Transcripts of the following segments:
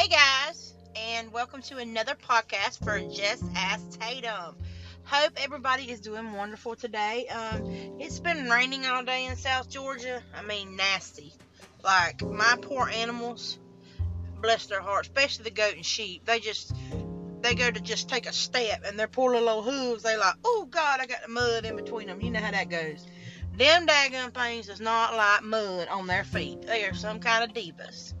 Hey guys, and welcome to another podcast for Just Ask Tatum. Hope everybody is doing wonderful today. Um, it's been raining all day in South Georgia. I mean, nasty. Like my poor animals, bless their hearts, especially the goat and sheep. They just they go to just take a step, and their poor little hooves. They like, oh God, I got the mud in between them. You know how that goes. Them daggone things does not like mud on their feet. They are some kind of divas.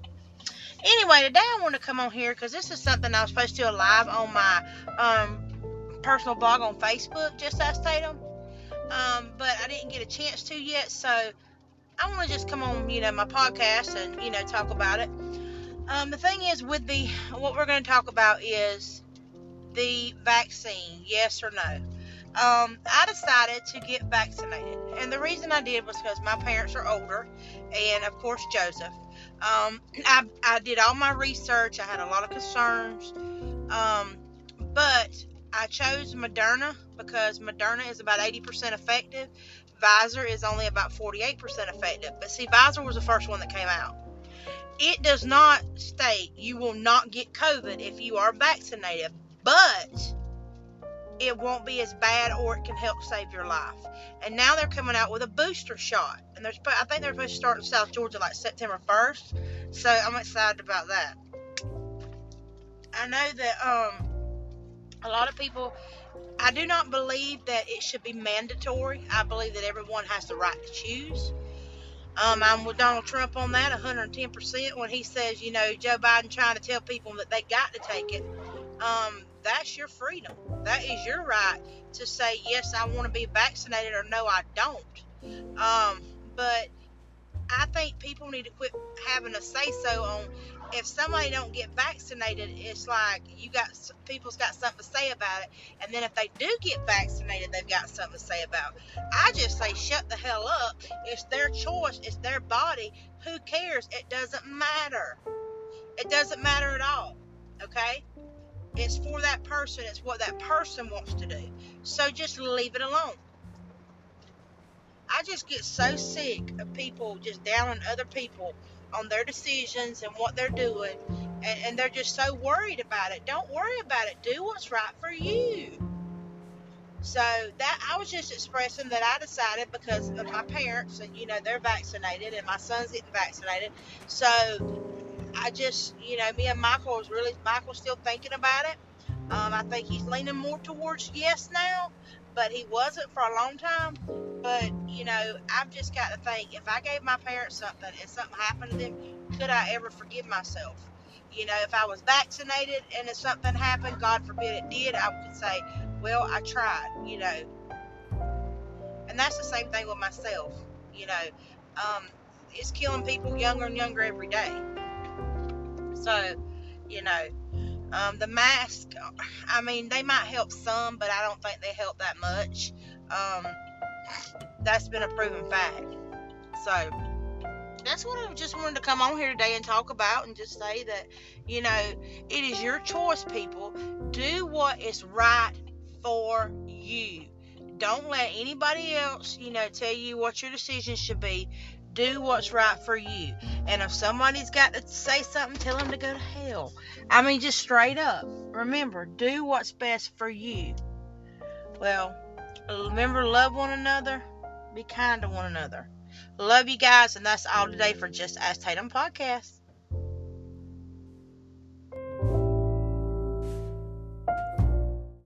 Anyway, today I want to come on here because this is something I was supposed to do live on my um, personal blog on Facebook, Just Ask Tatum. Um, but I didn't get a chance to yet, so I want to just come on, you know, my podcast and you know talk about it. Um, the thing is, with the what we're going to talk about is the vaccine, yes or no. Um, I decided to get vaccinated, and the reason I did was because my parents are older, and of course Joseph. Um, I, I did all my research. I had a lot of concerns. Um, but I chose Moderna because Moderna is about 80% effective. Pfizer is only about 48% effective. But see, Pfizer was the first one that came out. It does not state you will not get COVID if you are vaccinated, but it won't be as bad or it can help save your life. And now they're coming out with a booster shot. And there's, I think they're supposed to start in South Georgia like September 1st. So I'm excited about that. I know that um, a lot of people, I do not believe that it should be mandatory. I believe that everyone has the right to choose. Um, I'm with Donald Trump on that 110% when he says, you know, Joe Biden trying to tell people that they got to take it. Um, that's your freedom. That is your right to say, yes, I want to be vaccinated or no, I don't. Um, but I think people need to quit having a say so on if somebody don't get vaccinated. It's like you got people's got something to say about it, and then if they do get vaccinated, they've got something to say about it. I just say shut the hell up. It's their choice. It's their body. Who cares? It doesn't matter. It doesn't matter at all. Okay. It's for that person. It's what that person wants to do. So just leave it alone. I just get so sick of people just downing other people on their decisions and what they're doing, and, and they're just so worried about it. Don't worry about it. Do what's right for you. So that I was just expressing that I decided because of my parents and you know they're vaccinated and my son's getting vaccinated. So I just you know me and Michael was really Michael's still thinking about it. Um, I think he's leaning more towards yes now, but he wasn't for a long time. But you know, I've just got to think: if I gave my parents something and something happened to them, could I ever forgive myself? You know, if I was vaccinated and if something happened, God forbid it did, I would say, well, I tried. You know, and that's the same thing with myself. You know, um, it's killing people younger and younger every day. So, you know, um, the mask, I mean, they might help some, but I don't think they help that much. Um, that's been a proven fact. So, that's what I just wanted to come on here today and talk about and just say that, you know, it is your choice, people. Do what is right for you. Don't let anybody else, you know, tell you what your decision should be. Do what's right for you. And if somebody's got to say something, tell them to go to hell. I mean, just straight up. Remember, do what's best for you. Well, remember, love one another. Be kind to one another. Love you guys, and that's all today for Just Ask Tatum Podcast.